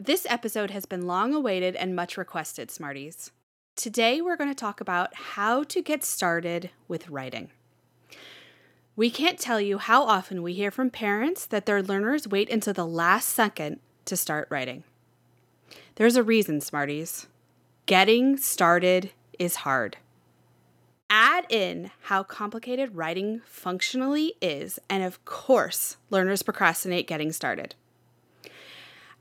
This episode has been long awaited and much requested, Smarties. Today, we're going to talk about how to get started with writing. We can't tell you how often we hear from parents that their learners wait until the last second to start writing. There's a reason, Smarties. Getting started is hard. Add in how complicated writing functionally is, and of course, learners procrastinate getting started.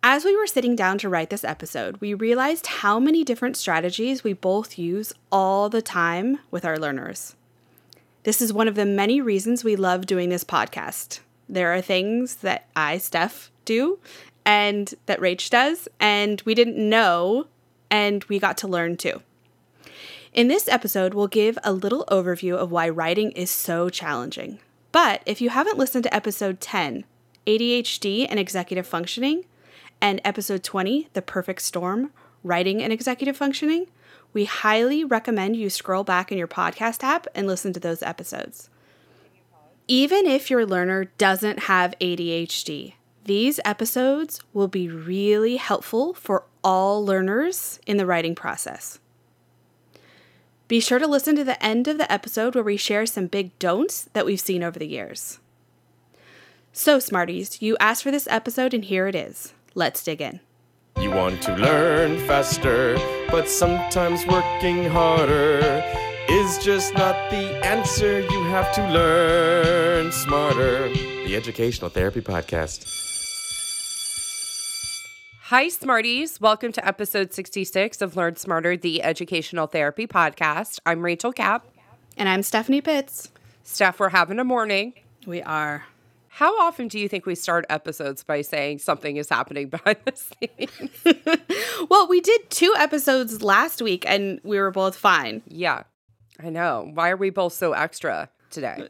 As we were sitting down to write this episode, we realized how many different strategies we both use all the time with our learners. This is one of the many reasons we love doing this podcast. There are things that I, Steph, do and that Rach does, and we didn't know, and we got to learn too. In this episode, we'll give a little overview of why writing is so challenging. But if you haven't listened to episode 10, ADHD and executive functioning, and episode 20, The Perfect Storm Writing and Executive Functioning, we highly recommend you scroll back in your podcast app and listen to those episodes. Even if your learner doesn't have ADHD, these episodes will be really helpful for all learners in the writing process. Be sure to listen to the end of the episode where we share some big don'ts that we've seen over the years. So, Smarties, you asked for this episode, and here it is. Let's dig in. You want to learn faster, but sometimes working harder is just not the answer. You have to learn smarter. The Educational Therapy Podcast. Hi, Smarties. Welcome to episode 66 of Learn Smarter, the Educational Therapy Podcast. I'm Rachel Kapp. And I'm Stephanie Pitts. Steph, we're having a morning. We are. How often do you think we start episodes by saying something is happening behind the scenes? well, we did two episodes last week and we were both fine. Yeah, I know. Why are we both so extra today?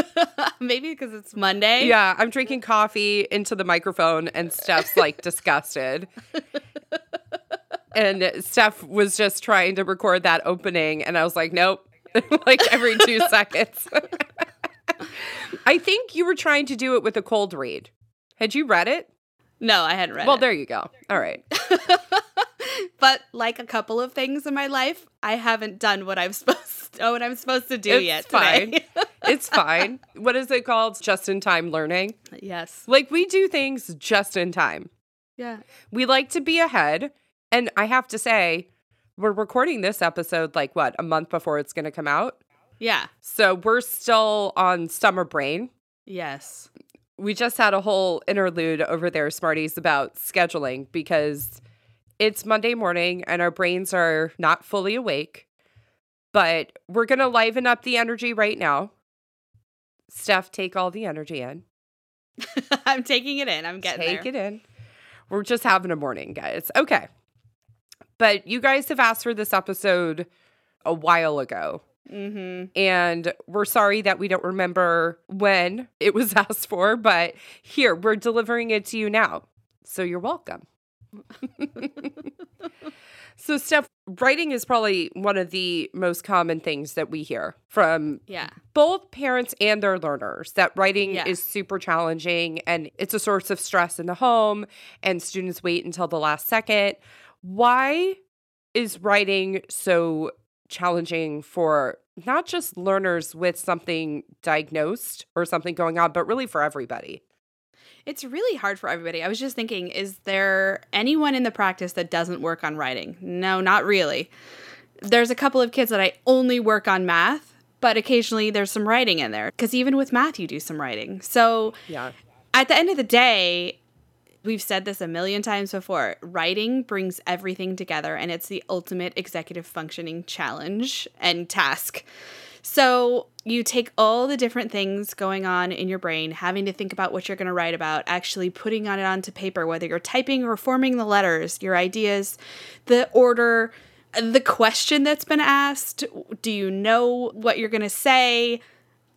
Maybe because it's Monday. Yeah, I'm drinking coffee into the microphone and Steph's like disgusted. and Steph was just trying to record that opening, and I was like, nope, like every two seconds. I think you were trying to do it with a cold read. Had you read it? No, I hadn't read well, it. there you go. All right. but like a couple of things in my life, I haven't done what I'm supposed to, what I'm supposed to do yet. it's yet. Fine. it's fine. What is it called? Just in time learning. yes. Like we do things just in time. Yeah. We like to be ahead. And I have to say, we're recording this episode like what, a month before it's going to come out? Yeah. So we're still on summer brain. Yes. We just had a whole interlude over there, Smarties, about scheduling because it's Monday morning and our brains are not fully awake. But we're going to liven up the energy right now. Steph, take all the energy in. I'm taking it in. I'm getting Take there. it in. We're just having a morning, guys. Okay. But you guys have asked for this episode a while ago. Mm-hmm. And we're sorry that we don't remember when it was asked for, but here, we're delivering it to you now. So you're welcome. so, Steph, writing is probably one of the most common things that we hear from Yeah. both parents and their learners that writing Yeah. is super challenging and it's a source of stress in the home, and students wait until the last second. Why is writing so challenging for not just learners with something diagnosed or something going on, but really for everybody? It's really hard for everybody. I was just thinking, is there anyone in the practice that doesn't work on writing? No, not really. There's a couple of kids that I only work on math, but occasionally there's some writing in there. Because even with math, you do some writing. So Yeah. at the end of the day, we've said this a million times before writing brings everything together and it's the ultimate executive functioning challenge and task. So you take all the different things going on in your brain, having to think about what you're going to write about, actually putting on it onto paper, whether you're typing or forming the letters, your ideas, the order, the question that's been asked. Do you know what you're going to say?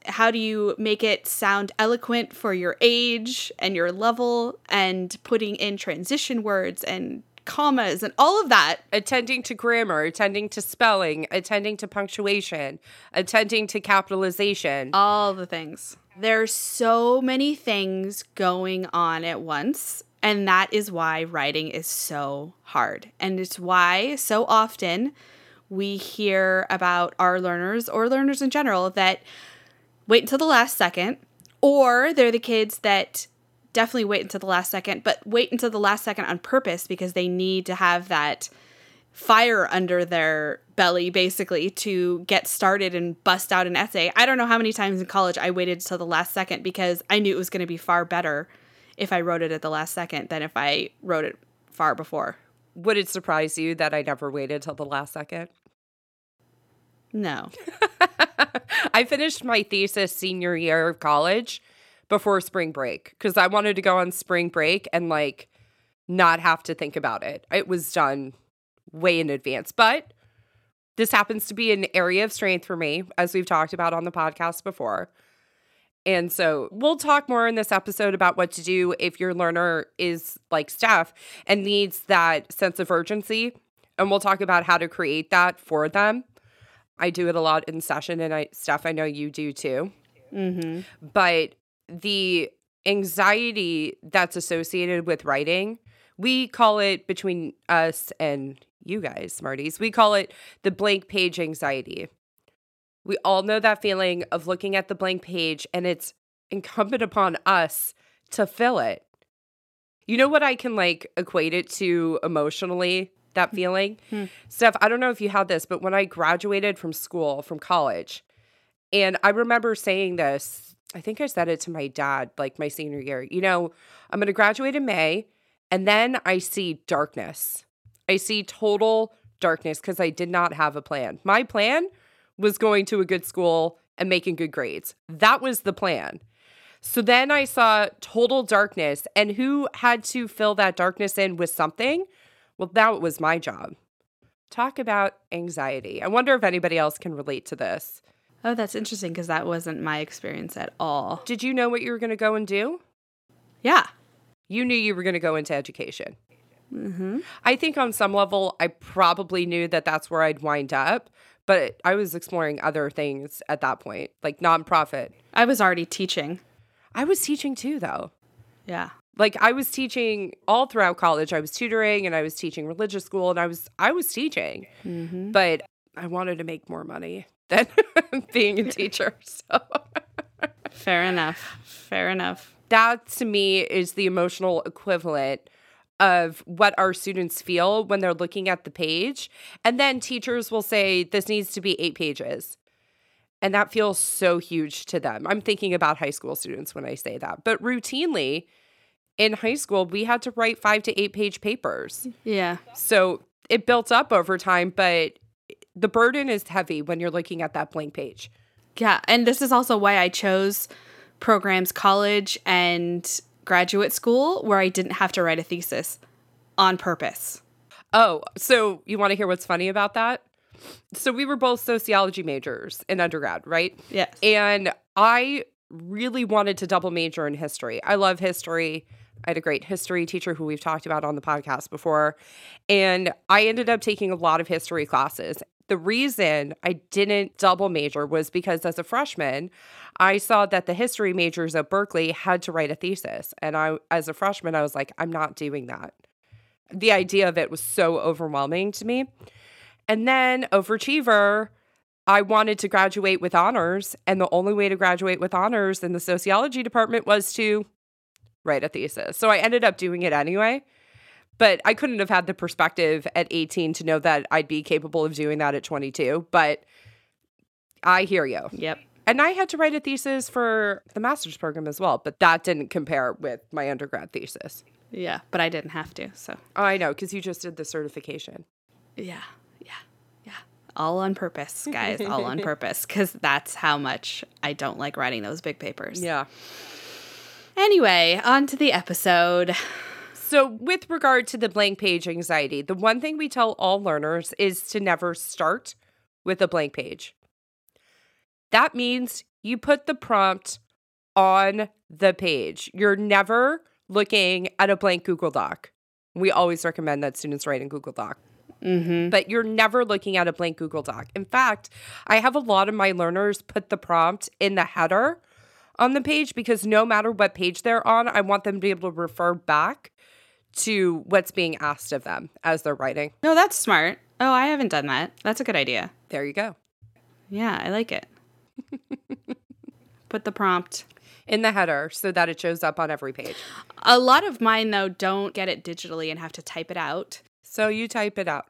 How do you make it sound eloquent for your age and your level and putting in transition words and commas and all of that attending to grammar, attending to spelling, attending to punctuation, attending to capitalization. all the things there's so many things going on at once And that is why writing is so hard. And it's why so often we hear about our learners or learners in general that wait until the last second, or they're the kids that definitely wait until the last second, but wait until the last second on purpose because they need to have that fire under their belly basically to get started and bust out an essay. I don't know how many times in college I waited till the last second because I knew it was going to be far better if I wrote it at the last second than if I wrote it far before. Would it surprise you that I never waited till the last second? No. I finished my thesis senior year of college before spring break because I wanted to go on spring break and like not have to think about it. It was done way in advance. But this happens to be an area of strength for me, as we've talked about on the podcast before. And so we'll talk more in this episode about what to do if your learner is like Steph and needs that sense of urgency. And we'll talk about how to create that for them. I do it a lot in session, and I Steph, I know you do too. Mm-hmm. But the anxiety that's associated with writing, we call it between us and you guys, Smarties, we call it the blank page anxiety. We all know that feeling of looking at the blank page and it's incumbent upon us to fill it. You know what I can like equate it to emotionally? That feeling? Hmm. Steph, I don't know if you had this, but when I graduated from school, from college, and I remember saying this, I think I said it to my dad like my senior year. You know, I'm going to graduate in May, and then I see darkness. I see total darkness because I did not have a plan. My plan was going to a good school and making good grades. That was the plan. So then I saw total darkness, and who had to fill that darkness in with something? Well, that was my job. Talk about anxiety. I wonder if anybody else can relate to this. Oh, that's interesting because that wasn't my experience at all. Did you know what you were going to go and do? Yeah. You knew you were going to go into education. Mm-hmm. I think on some level, I probably knew that that's where I'd wind up, but I was exploring other things at that point, like nonprofit. I was already teaching. I was teaching too, though. Yeah. Like I was teaching all throughout college. I was tutoring and I was teaching religious school and I was I was teaching, Mm-hmm. but I wanted to make more money than being a teacher. So Fair enough. Fair enough. that to me is the emotional equivalent of what our students feel when they're looking at the page. And then teachers will say, This needs to be eight pages. And that feels so huge to them. I'm thinking about high school students when I say that. But routinely in high school, we had to write five to eight page papers. Yeah. So it built up over time, but the burden is heavy when you're looking at that blank page. Yeah. And this is also why I chose programs college and graduate school where I didn't have to write a thesis on purpose. Oh, so you want to hear what's funny about that? So we were both sociology majors in undergrad, right? Yes. And I really wanted to double major in history. I love history. I had a great history teacher who we've talked about on the podcast before. And I ended up taking a lot of history classes. The reason I didn't double major was because as a freshman, I saw that the history majors at Berkeley had to write a thesis. And I as a freshman, I was like, I'm not doing that. The idea of it was so overwhelming to me. And then overachiever, I wanted to graduate with honors, and the only way to graduate with honors in the sociology department was to write a thesis. So I ended up doing it anyway. But I couldn't have had the perspective at 18 to know that I'd be capable of doing that at 22. But I hear you. Yep. And I had to write a thesis for the master's program as well, but that didn't compare with my undergrad thesis. Yeah. But I didn't have to. So, I know, because you just did the certification. yeah. Yeah. Yeah. All on purpose, guys. all on purpose. Because that's how much I don't like writing those big papers. Yeah. Anyway, on to the episode. So, with regard to the blank page anxiety, the one thing we tell all learners is to never start with a blank page. That means you put the prompt on the page. You're never looking at a blank Google Doc. We always recommend that students write in Google Doc, Mm-hmm. but you're never looking at a blank Google Doc. In fact, I have a lot of my learners put the prompt in the header on the page because no matter what page they're on, I want them to be able to refer back to what's being asked of them as they're writing. No, that's smart. Oh, I haven't done that. That's a good idea. There you go. Yeah, I like it. Put the prompt. In the header so that it shows up on every page. A lot of mine, though, don't get it digitally and have to type it out. So you type it out.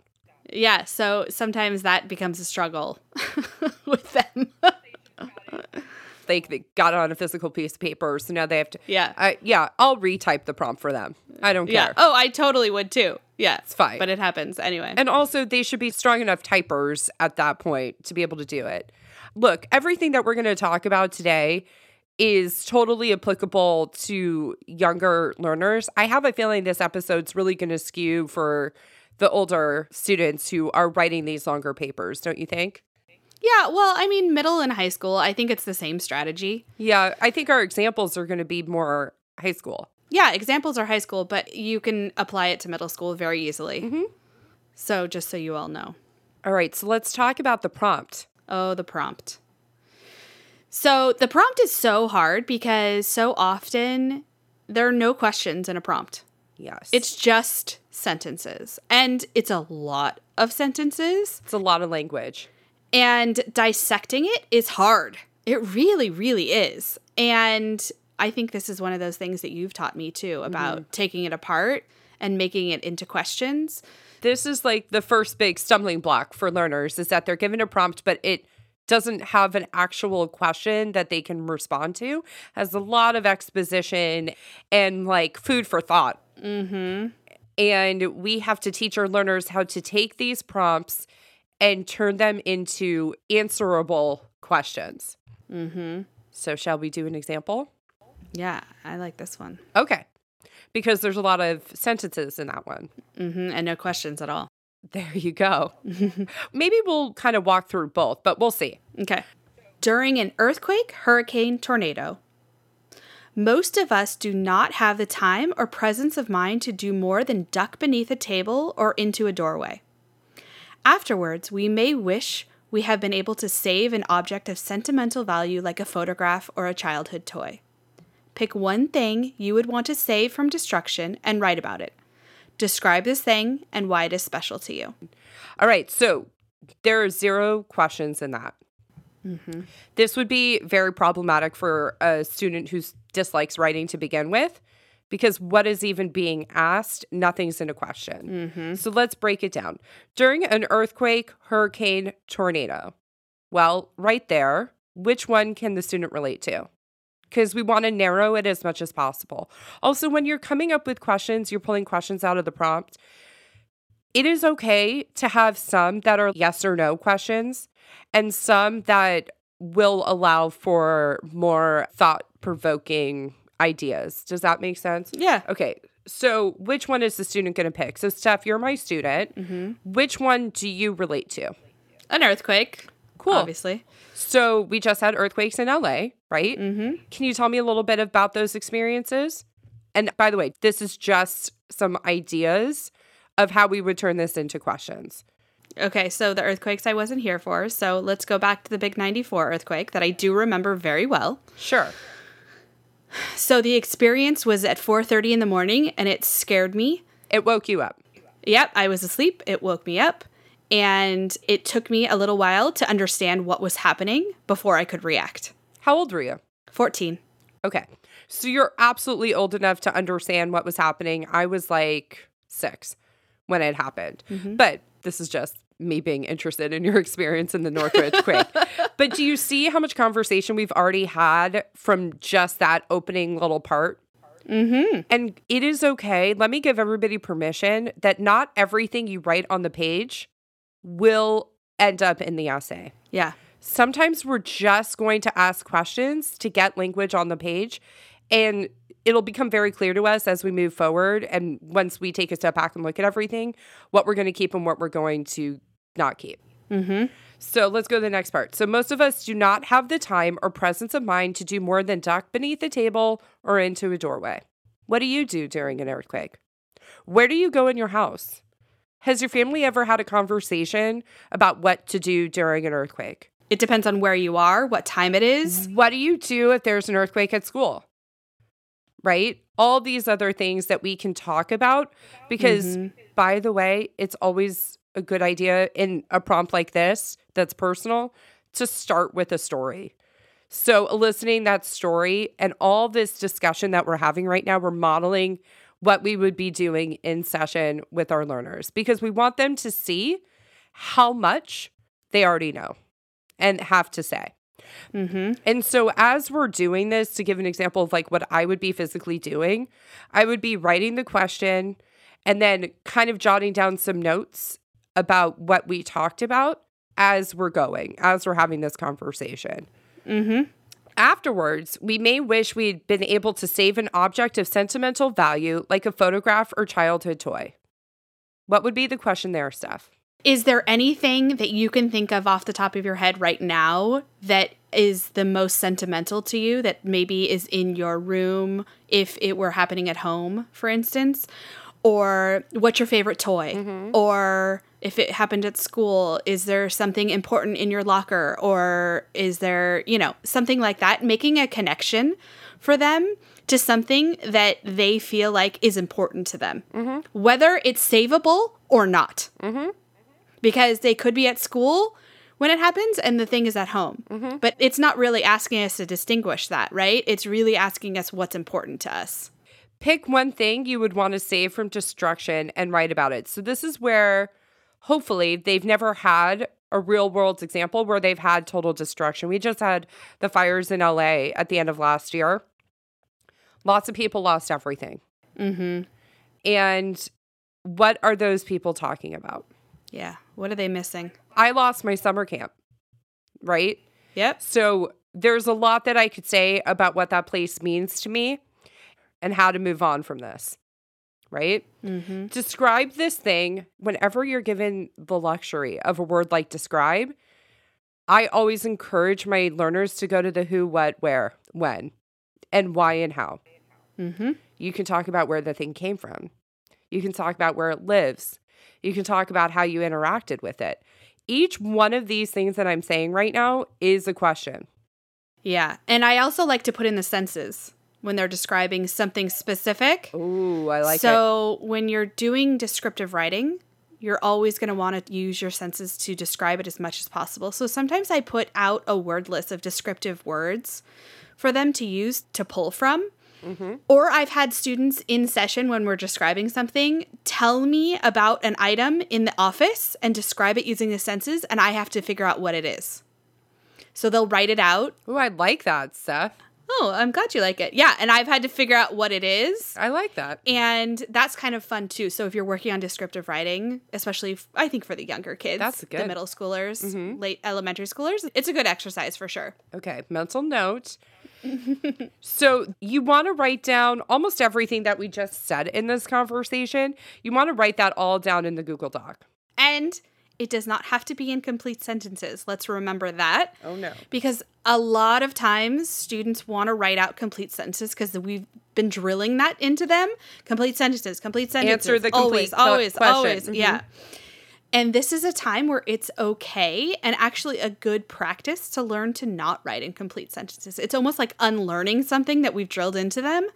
Yeah, so sometimes that becomes a struggle with them. They, they got it on a physical piece of paper, so now they have to. Yeah. I, yeah, I'll retype the prompt for them. I don't yeah. care. Oh, I totally would too. Yeah. It's fine. But it happens anyway. And also, they should be strong enough typers at that point to be able to do it. Look, everything that we're going to talk about today is totally applicable to younger learners. I have a feeling this episode's really going to skew for the older students who are writing these longer papers, don't you think? Yeah, well, I mean, middle and high school, I think it's the same strategy. Yeah, I think our examples are going to be more high school. Yeah, examples are high school, but you can apply it to middle school very easily. Mm-hmm. So, just so you all know. All right, so let's talk about the prompt. Oh, the prompt. So, the prompt is so hard because so often there are no questions in a prompt. Yes. It's just sentences. And it's a lot of sentences. it's a lot of language. And dissecting it is hard. It really, really is. And I think this is one of those things that you've taught me too about taking it apart and making it into questions. This is like the first big stumbling block for learners is that they're given a prompt, but it doesn't have an actual question that they can respond to. Has a lot of exposition and like food for thought. Mm-hmm. And we have to teach our learners how to take these prompts and turn them into answerable questions. Mm-hmm. So, shall we do an example? Yeah, I like this one. Okay. Because there's a lot of sentences in that one. hmm And no questions at all. There you go. Maybe we'll kind of walk through both, but we'll see. Okay. During an earthquake, hurricane, tornado. Most of us do not have the time or presence of mind to do more than duck beneath a table or into a doorway. Afterwards, we may wish we have been able to save an object of sentimental value like a photograph or a childhood toy. Pick one thing you would want to save from destruction and write about it. Describe this thing and why it is special to you. All right. So there are zero questions in that. Mm-hmm. This would be very problematic for a student who dislikes writing to begin with because what is even being asked? Nothing's in a question. Mm-hmm. So let's break it down. During an earthquake, hurricane, tornado. Well, right there, which one can the student relate to? Because we want to narrow it as much as possible. Also, when you're coming up with questions, you're pulling questions out of the prompt. It is okay to have some that are yes or no questions and some that will allow for more thought provoking ideas. Does that make sense? Yeah. Okay. So, which one is the student going to pick? So, Steph, you're my student. Which one do you relate to? An earthquake. Cool. Obviously. So, we just had earthquakes in LA, right? Mm-hmm. Can you tell me a little bit about those experiences? And by the way, this is just some ideas of how we would turn this into questions. Okay, so the earthquakes I wasn't here for. So let's go back to the big 94 earthquake that I do remember very well. Sure. So the experience was at 4:30 in the morning and it scared me. It woke you up. Yep, I was asleep. It woke me up and it took me a little while to understand what was happening before I could react. How old were you? 14. Okay. So you're absolutely old enough to understand what was happening. I was like six when it happened. Mm-hmm. But this is just me being interested in your experience in the Northridge quake. but do you see how much conversation we've already had from just that opening little part? Mm-hmm. And it is okay. Let me give everybody permission that not everything you write on the page will end up in the essay. Yeah. Sometimes we're just going to ask questions to get language on the page, and it'll become very clear to us as we move forward. And once we take a step back and look at everything, what we're going to keep and what we're going to not keep. So let's go to the next part. So, most of us do not have the time or presence of mind to do more than duck beneath a table or into a doorway. What do you do during an earthquake? Where do you go in your house? Has your family ever had a conversation about what to do during an earthquake? It depends on where you are, what time it is. What do you do if there's an earthquake at school? Right? All these other things that we can talk about because, mm-hmm. by the way, it's always a good idea in a prompt like this that's personal to start with a story. So, eliciting that story and all this discussion that we're having right now, we're modeling what we would be doing in session with our learners because we want them to see how much they already know and have to say. Mm-hmm. And so, as we're doing this, to give an example of like what I would be physically doing, I would be writing the question and then kind of jotting down some notes about what we talked about as we're going, as we're having this conversation. Mm-hmm. Afterwards, we may wish we'd been able to save an object of sentimental value, like a photograph or childhood toy. What would be the question there, Steph? Is there anything that you can think of off the top of your head right now that is the most sentimental to you that maybe is in your room if it were happening at home, for instance? Or what's your favorite toy? Or if it happened at school, is there something important in your locker? Or is there, you know, something like that? Making a connection for them to something that they feel like is important to them, mm-hmm. whether it's savable or not mm-hmm. because they could be at school when it happens and the thing is at home. Mm-hmm. But it's not really asking us to distinguish that, right? It's really asking us what's important to us. Pick one thing you would want to save from destruction and write about it. So, this is where hopefully they've never had a real world example where they've had total destruction. We just had the fires in LA at the end of last year. Lots of people lost everything. Mm-hmm. And what are those people talking about? Yeah. What are they missing? I lost my summer camp, right? Yep. So there's a lot that I could say about what that place means to me and how to move on from this, right? Mm-hmm. Describe this thing whenever you're given the luxury of a word like describe. I always encourage my learners to go to the who, what, where, when, and why and how. Mm-hmm. You can talk about where the thing came from. You can talk about where it lives. You can talk about how you interacted with it. Each one of these things that I'm saying right now is a question. Yeah. And I also like to put in the senses when they're describing something specific. Ooh, I like it. so when you're doing descriptive writing, you're always going to want to use your senses to describe it as much as possible. So sometimes I put out a word list of descriptive words for them to use to pull from. Mm-hmm. Or I've had students in session when we're describing something tell me about an item in the office and describe it using the senses, and I have to figure out what it is. So they'll write it out. Ooh, I like that, Steph. Oh, I'm glad you like it. Yeah, and I've had to figure out what it is. I like that. And that's kind of fun too. So if you're working on descriptive writing, especially f- I think for the younger kids, That's the good. Mm-hmm. middle schoolers, late elementary schoolers, it's a good exercise for sure. Okay, mental note. so, you want to write down almost everything that we just said in this conversation. You want to write that all down in the Google Doc. And it does not have to be in complete sentences. Let's remember that. Oh, no. Because a lot of times students want to write out complete sentences because we've been drilling that into them. Complete sentences, complete sentences. Answer the complete always, que- always, question. always. Mhm. Yeah. And this is a time where it's okay and actually a good practice to learn to not write in complete sentences. It's almost like unlearning something that we've drilled into them.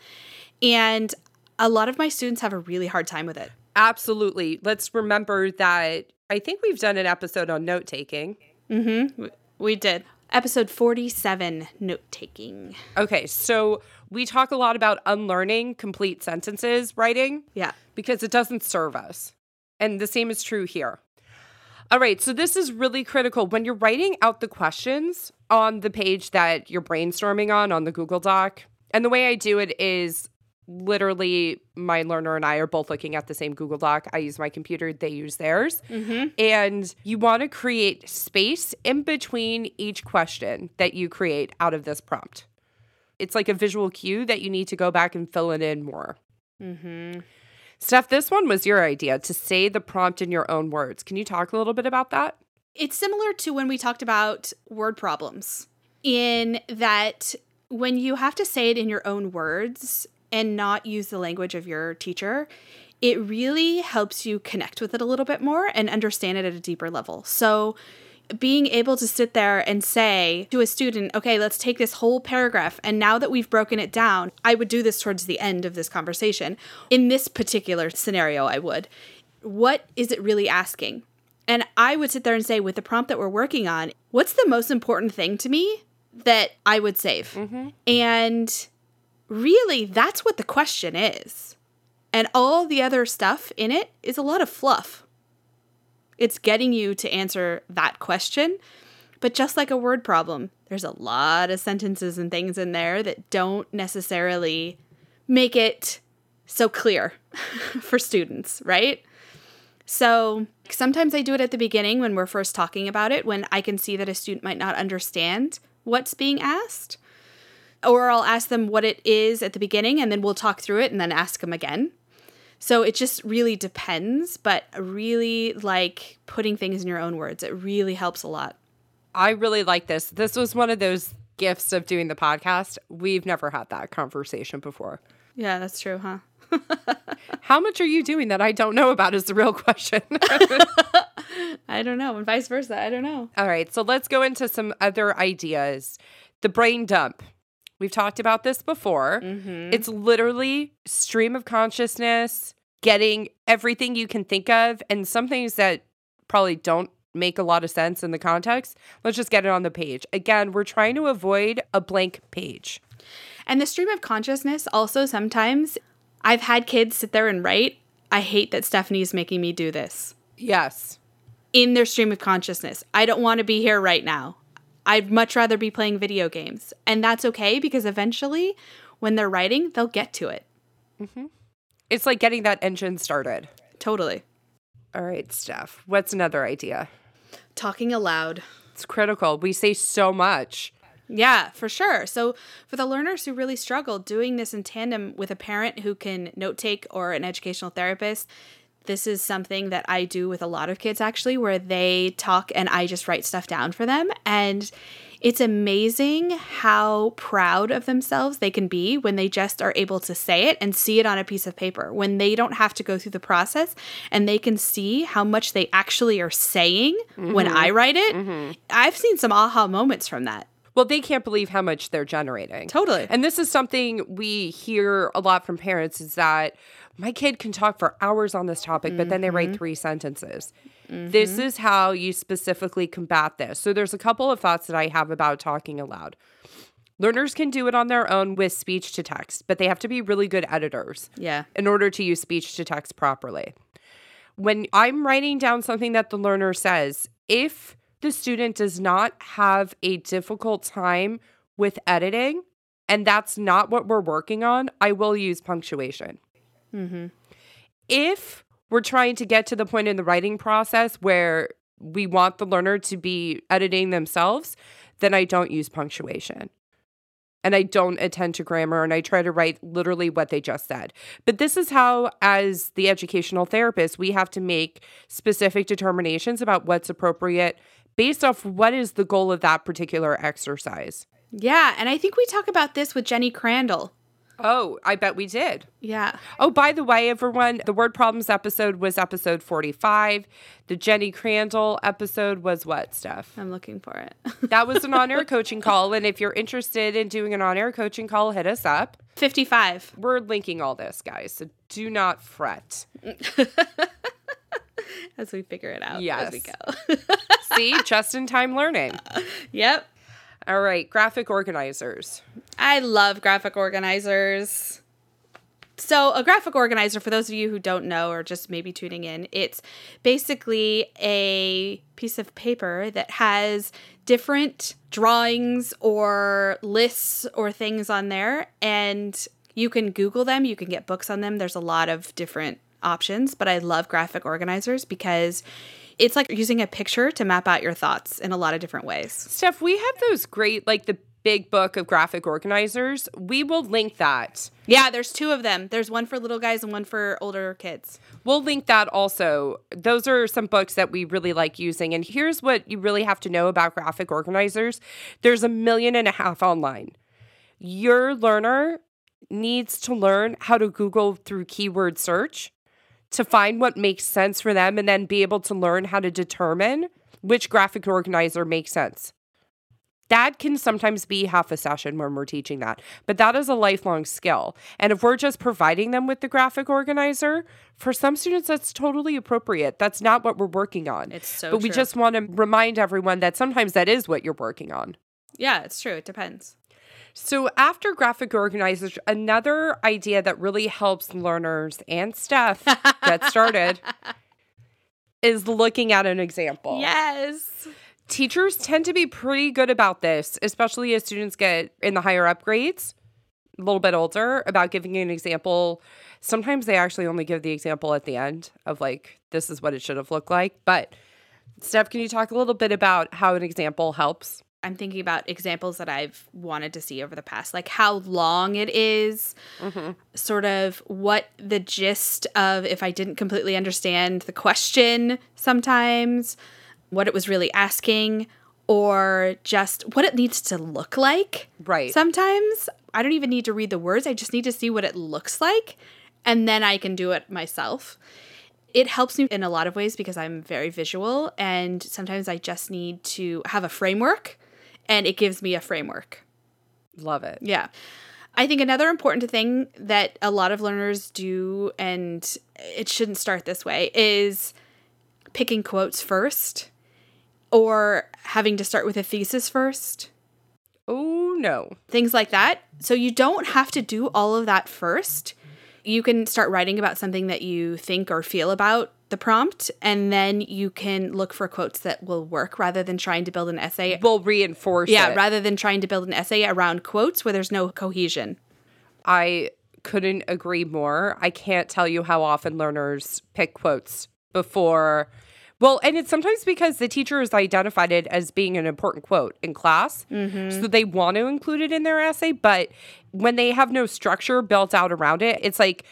And a lot of my students have a really hard time with it. Absolutely. Let's remember that I think we've done an episode on note taking. Mm-hmm. We did. Episode 47 note taking. Okay, so we talk a lot about unlearning complete sentences writing Yeah. because it doesn't serve us. And the same is true here. All right, so this is really critical. When you're writing out the questions on the page that you're brainstorming on on the Google Doc, and the way I do it is literally my learner and I are both looking at the same Google Doc. I use my computer, they use theirs. And you want to create space in between each question that you create out of this prompt. It's like a visual cue that you need to go back and fill it in more. Mm-hmm. Steph, this one was your idea to say the prompt in your own words. Can you talk a little bit about that? It's similar to when we talked about word problems, in that when you have to say it in your own words and not use the language of your teacher, it really helps you connect with it a little bit more and understand it at a deeper level. So being able to sit there and say to a student, okay, let's take this whole paragraph. And now that we've broken it down, I would do this towards the end of this conversation. In this particular scenario, I would. What is it really asking? And I would sit there and say, with the prompt that we're working on, what's the most important thing to me that I would save? Mm-hmm. And really, that's what the question is. And all the other stuff in it is a lot of fluff. It's getting you to answer that question. But just like a word problem, there's a lot of sentences and things in there that don't necessarily make it so clear for students, right? So sometimes I do it at the beginning when we're first talking about it, when I can see that a student might not understand what's being asked. Or I'll ask them what it is at the beginning and then we'll talk through it and then ask them again. So it just really depends, but I really like putting things in your own words. It really helps a lot. I really like this. This was one of those gifts of doing the podcast. We've never had that conversation before. Yeah, that's true, huh? How much are you doing that I don't know about is the real question. I don't know, and vice versa. I don't know. All right, so let's go into some other ideas. The brain dump. We've talked about this before. Mm-hmm. It's literally stream of consciousness, getting everything you can think of, and some things that probably don't make a lot of sense in the context. Let's just get it on the page. Again, we're trying to avoid a blank page. And the stream of consciousness also sometimes I've had kids sit there and write, I hate that Stephanie's making me do this Yes. in their stream of consciousness. I don't want to be here right now. I'd much rather be playing video games. And that's okay because eventually when they're writing, they'll get to it. Mm-hmm. It's like getting that engine started. Totally. All right, Steph, what's another idea? Talking aloud. It's critical. We say so much. Yeah, for sure. So, for the learners who really struggle, doing this in tandem with a parent who can note take or an educational therapist, this is something that I do with a lot of kids actually, where they talk and I just write stuff down for them. And it's amazing how proud of themselves they can be when they just are able to say it and see it on a piece of paper, when they don't have to go through the process and they can see how much they actually are saying when mm-hmm. I write it. Mm-hmm. I've seen some aha moments from that. Well, they can't believe how much they're generating. Totally. And this is something we hear a lot from parents is that my kid can talk for hours on this topic, but then they write mm-hmm. three sentences. Mm-hmm. This is how you specifically combat this. So there's a couple of thoughts that I have about talking aloud. Learners can do it on their own with speech to text, but they have to be really good editors Yeah. in order to use speech to text properly. When I'm writing down something that the learner says, if the student does not have a difficult time with editing, and that's not what we're working on, I will use punctuation. Mm-hmm. If we're trying to get to the point in the writing process where we want the learner to be editing themselves, then I don't use punctuation and I don't attend to grammar and I try to write literally what they just said. But this is how, as the educational therapist, we have to make specific determinations about what's appropriate based off what is the goal of that particular exercise. Yeah. And I think we talk about this with Jenny Crandall. Oh, I bet we did. Yeah. Oh, by the way, everyone, the word problems episode was episode 45. The Jenny Crandall episode was what, Steph? I'm looking for it. That was an on air coaching call. And if you're interested in doing an on air coaching call, hit us up. 55. We're linking all this, guys. So do not fret. As we figure it out Yes. as we go. See, just in time learning. yep. All right, graphic organizers. I love graphic organizers. So, a graphic organizer, for those of you who don't know or just maybe tuning in, it's basically a piece of paper that has different drawings or lists or things on there. And you can Google them, you can get books on them. There's a lot of different options, but I love graphic organizers because it's like using a picture to map out your thoughts in a lot of different ways. Steph, we have those great, like the big book of graphic organizers. We will link that. Yeah, there's two of them. There's one for little guys and one for older kids. We'll link that also. Those are some books that we really like using. And here's what you really have to know about graphic organizers there's a million and a half online. Your learner needs to learn how to Google through keyword search to find what makes sense for them and then be able to learn how to determine which graphic organizer makes sense. That can sometimes be half a session when we're teaching that, but that is a lifelong skill. And if we're just providing them with the graphic organizer, for some students, that's totally appropriate. That's not what we're working on. It's so but we just want to remind everyone that sometimes that is what you're working on. Yeah, it's true. It depends. So, after graphic organizers, another idea that really helps learners and Steph get started is looking at an example. Yes. Teachers tend to be pretty good about this, especially as students get in the higher up grades, a little bit older, about giving an example. Sometimes they actually only give the example at the end of like, this is what it should have looked like. But, Steph, can you talk a little bit about how an example helps? I'm thinking about examples that I've wanted to see over the past, like how long it is, mm-hmm. sort of what the gist of if I didn't completely understand the question sometimes, what it was really asking, or just what it needs to look like. Right. Sometimes I don't even need to read the words, I just need to see what it looks like, and then I can do it myself. It helps me in a lot of ways because I'm very visual, and sometimes I just need to have a framework, and it gives me a framework. Love it. Yeah. I think another important thing that a lot of learners do, and it shouldn't start this way, is picking quotes first or having to start with a thesis first. Oh, no. things like that. So you don't have to do all of that first. You can start writing about something that you think or feel about the prompt, and then you can look for quotes that will work rather than trying to build an essay. Will reinforce Yeah, it. rather than trying to build an essay around quotes where there's no cohesion. I couldn't agree more. I can't tell you how often learners pick quotes before. Well, and it's sometimes because the teacher has identified it as being an important quote in class. Mm-hmm. So they want to include it in their essay. But when they have no structure built out around it, it's like,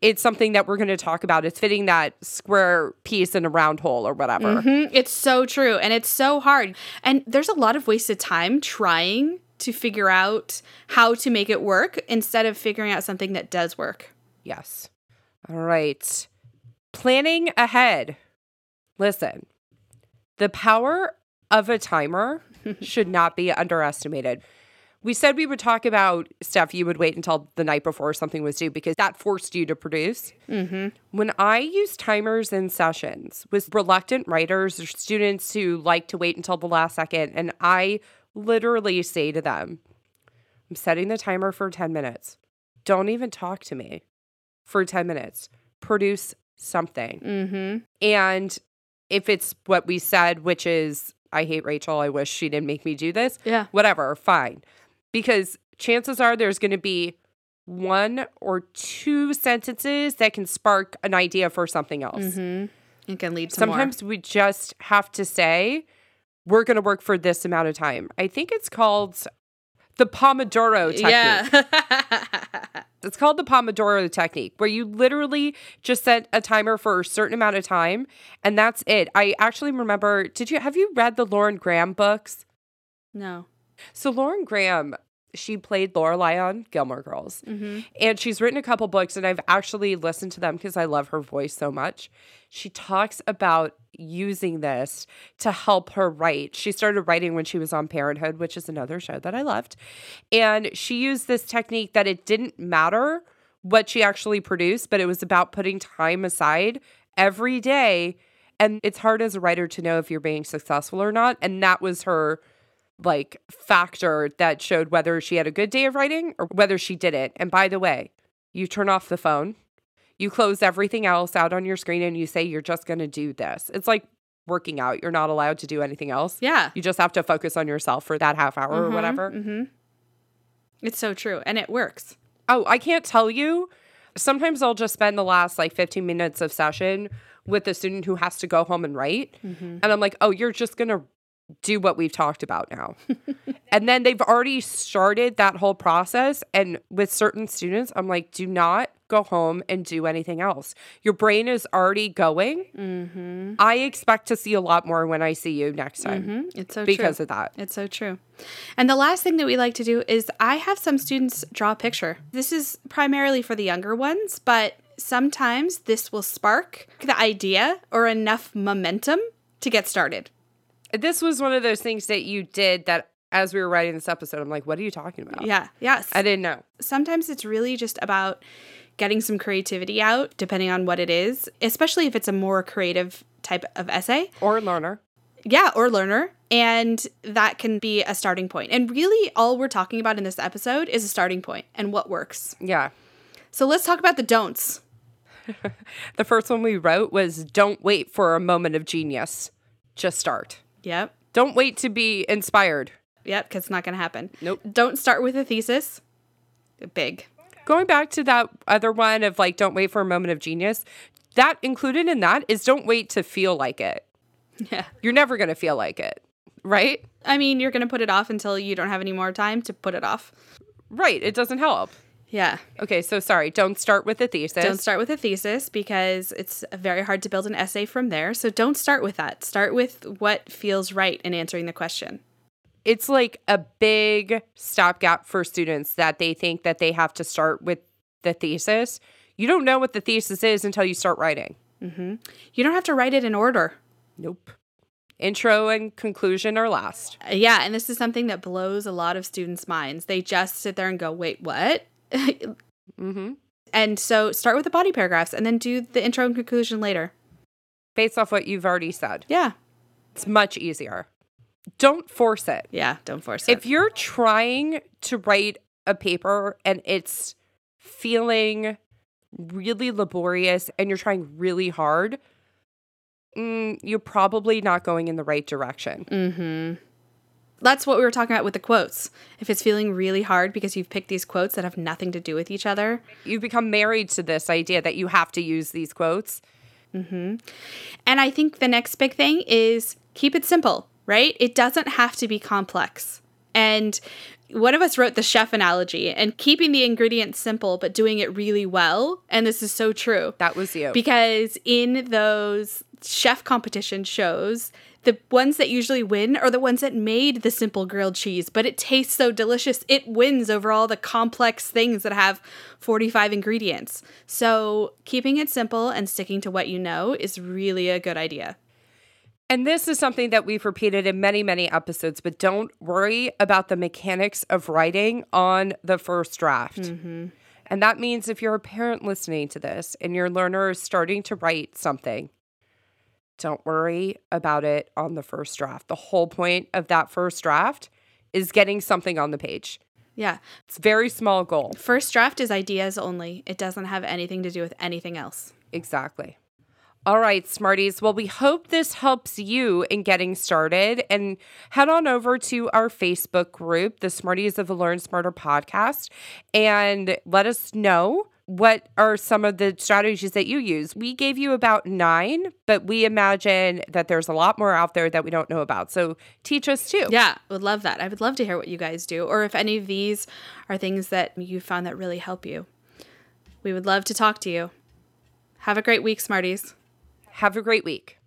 it's something that we're going to talk about. It's fitting that square piece in a round hole or whatever. Mm, It's so true, and it's so hard. And there's a lot of wasted time trying to figure out how to make it work instead of figuring out something that does work. Yes. All right. Planning ahead. Listen, the power of a timer should not be underestimated. We said we would talk about Steph you would wait until the night before something was due because that forced you to produce. When I use timers in sessions with reluctant writers or students who like to wait until the last second, and I literally say to them, I'm setting the timer for 10 minutes. Don't even talk to me for 10 minutes. Produce something. Mm-hmm. And if it's what we said, which is, I hate Rachel, I wish she didn't make me do this, Yeah. whatever, fine. Because chances are there's going to be one or two sentences that can spark an idea for something else. Mm-hmm. It can lead to more. Sometimes we just have to say, we're going to work for this amount of time. I think it's called the Pomodoro technique. Yeah. It's called the Pomodoro technique, where you literally just set a timer for a certain amount of time, and that's it. I actually remember. Did you have you read the Lauren Graham books? no. So Lauren Graham, she played Lorelai on Gilmore Girls, Mm-hmm. and she's written a couple books, and I've actually listened to them because I love her voice so much. She talks about using this to help her write. She started writing when she was on Parenthood, which is another show that I loved. And she used this technique that it didn't matter what she actually produced, but it was about putting time aside every day. And it's hard as a writer to know if you're being successful or not. And that was her like factor that showed whether she had a good day of writing or whether she didn't. And by the way, you turn off the phone, you close everything else out on your screen, and you say you're just going to do this. It's like working out. You're not allowed to do anything else. Yeah. You just have to focus on yourself for that half hour or whatever. Mm-hmm. It's so true. And it works. Oh, I can't tell you. Sometimes I'll just spend the last like 15 minutes of session with a student who has to go home and write. And I'm like, oh, you're just going to do what we've talked about now. and then they've already started that whole process. And with certain students, I'm like, do not go home and do anything else. Your brain is already going. Mm-hmm. I expect to see a lot more when I see you next time Mm-hmm. It's so true. because true. of that. It's so true. And the last thing that we like to do is I have some students draw a picture. This is primarily for the younger ones, but sometimes this will spark the idea or enough momentum to get started. This was one of those things that you did that as we were writing this episode, I'm like, what are you talking about? Yeah. Yes. I didn't know. Sometimes it's really just about getting some creativity out, depending on what it is, especially if it's a more creative type of essay. Or learner. Yeah, or learner. And that can be a starting point. And really, all we're talking about in this episode is a starting point and what works. Yeah. So let's talk about the don'ts. The first one we wrote was don't wait for a moment of genius. Just start. Yep. Don't wait to be inspired. Yep, because it's not going to happen. Nope. Don't start with a thesis. Big. Going back to that other one of like, don't wait for a moment of genius, that included in that is don't wait to feel like it. Yeah. You're never going to feel like it, right? I mean, you're going to put it off until you don't have any more time to put it off. Right. It doesn't help. Yeah. Okay, so sorry. Don't start with a thesis. Don't start with a thesis because it's very hard to build an essay from there. So don't start with that. Start with what feels right in answering the question. it's like a big stopgap for students that they think that they have to start with the thesis. You don't know what the thesis is until you start writing. You don't have to write it in order. Nope. Intro and conclusion are last. Uh, Yeah, and this is something that blows a lot of students' minds. They just sit there and go, wait, what? Mm-hmm. and so start with the body paragraphs and then do the intro and conclusion later. Based off what you've already said, Yeah. it's much easier. Don't force it. Yeah, don't force it. If you're trying to write a paper and it's feeling really laborious and you're trying really hard, mm, you're probably not going in the right direction. Mm-hmm. That's what we were talking about with the quotes. If it's feeling really hard because you've picked these quotes that have nothing to do with each other, You've become married to this idea that you have to use these quotes. Mm-hmm. And I think the next big thing is keep it simple, right? It doesn't have to be complex. And one of us wrote the chef analogy and keeping the ingredients simple but doing it really well. And this is so true. That was you. Because in those chef competition shows, the ones that usually win are the ones that made the simple grilled cheese, but it tastes so delicious. It wins over all the complex things that have 45 ingredients. So, keeping it simple and sticking to what you know is really a good idea. And this is something that we've repeated in many, many episodes, but don't worry about the mechanics of writing on the first draft. Mm-hmm. And that means if you're a parent listening to this and your learner is starting to write something, don't worry about it on the first draft. The whole point of that first draft is getting something on the page. Yeah. It's a very small goal. First draft is ideas only, it doesn't have anything to do with anything else. Exactly. All right, Smarties. Well, we hope this helps you in getting started and head on over to our Facebook group, the Smarties of the Learn Smarter podcast, and let us know what are some of the strategies that you use. We gave you about nine, but we imagine that there's a lot more out there that we don't know about. So teach us too. Yeah, would love that. I would love to hear what you guys do, or if any of these are things that you found that really help you. We would love to talk to you. Have a great week, Smarties. Have a great week.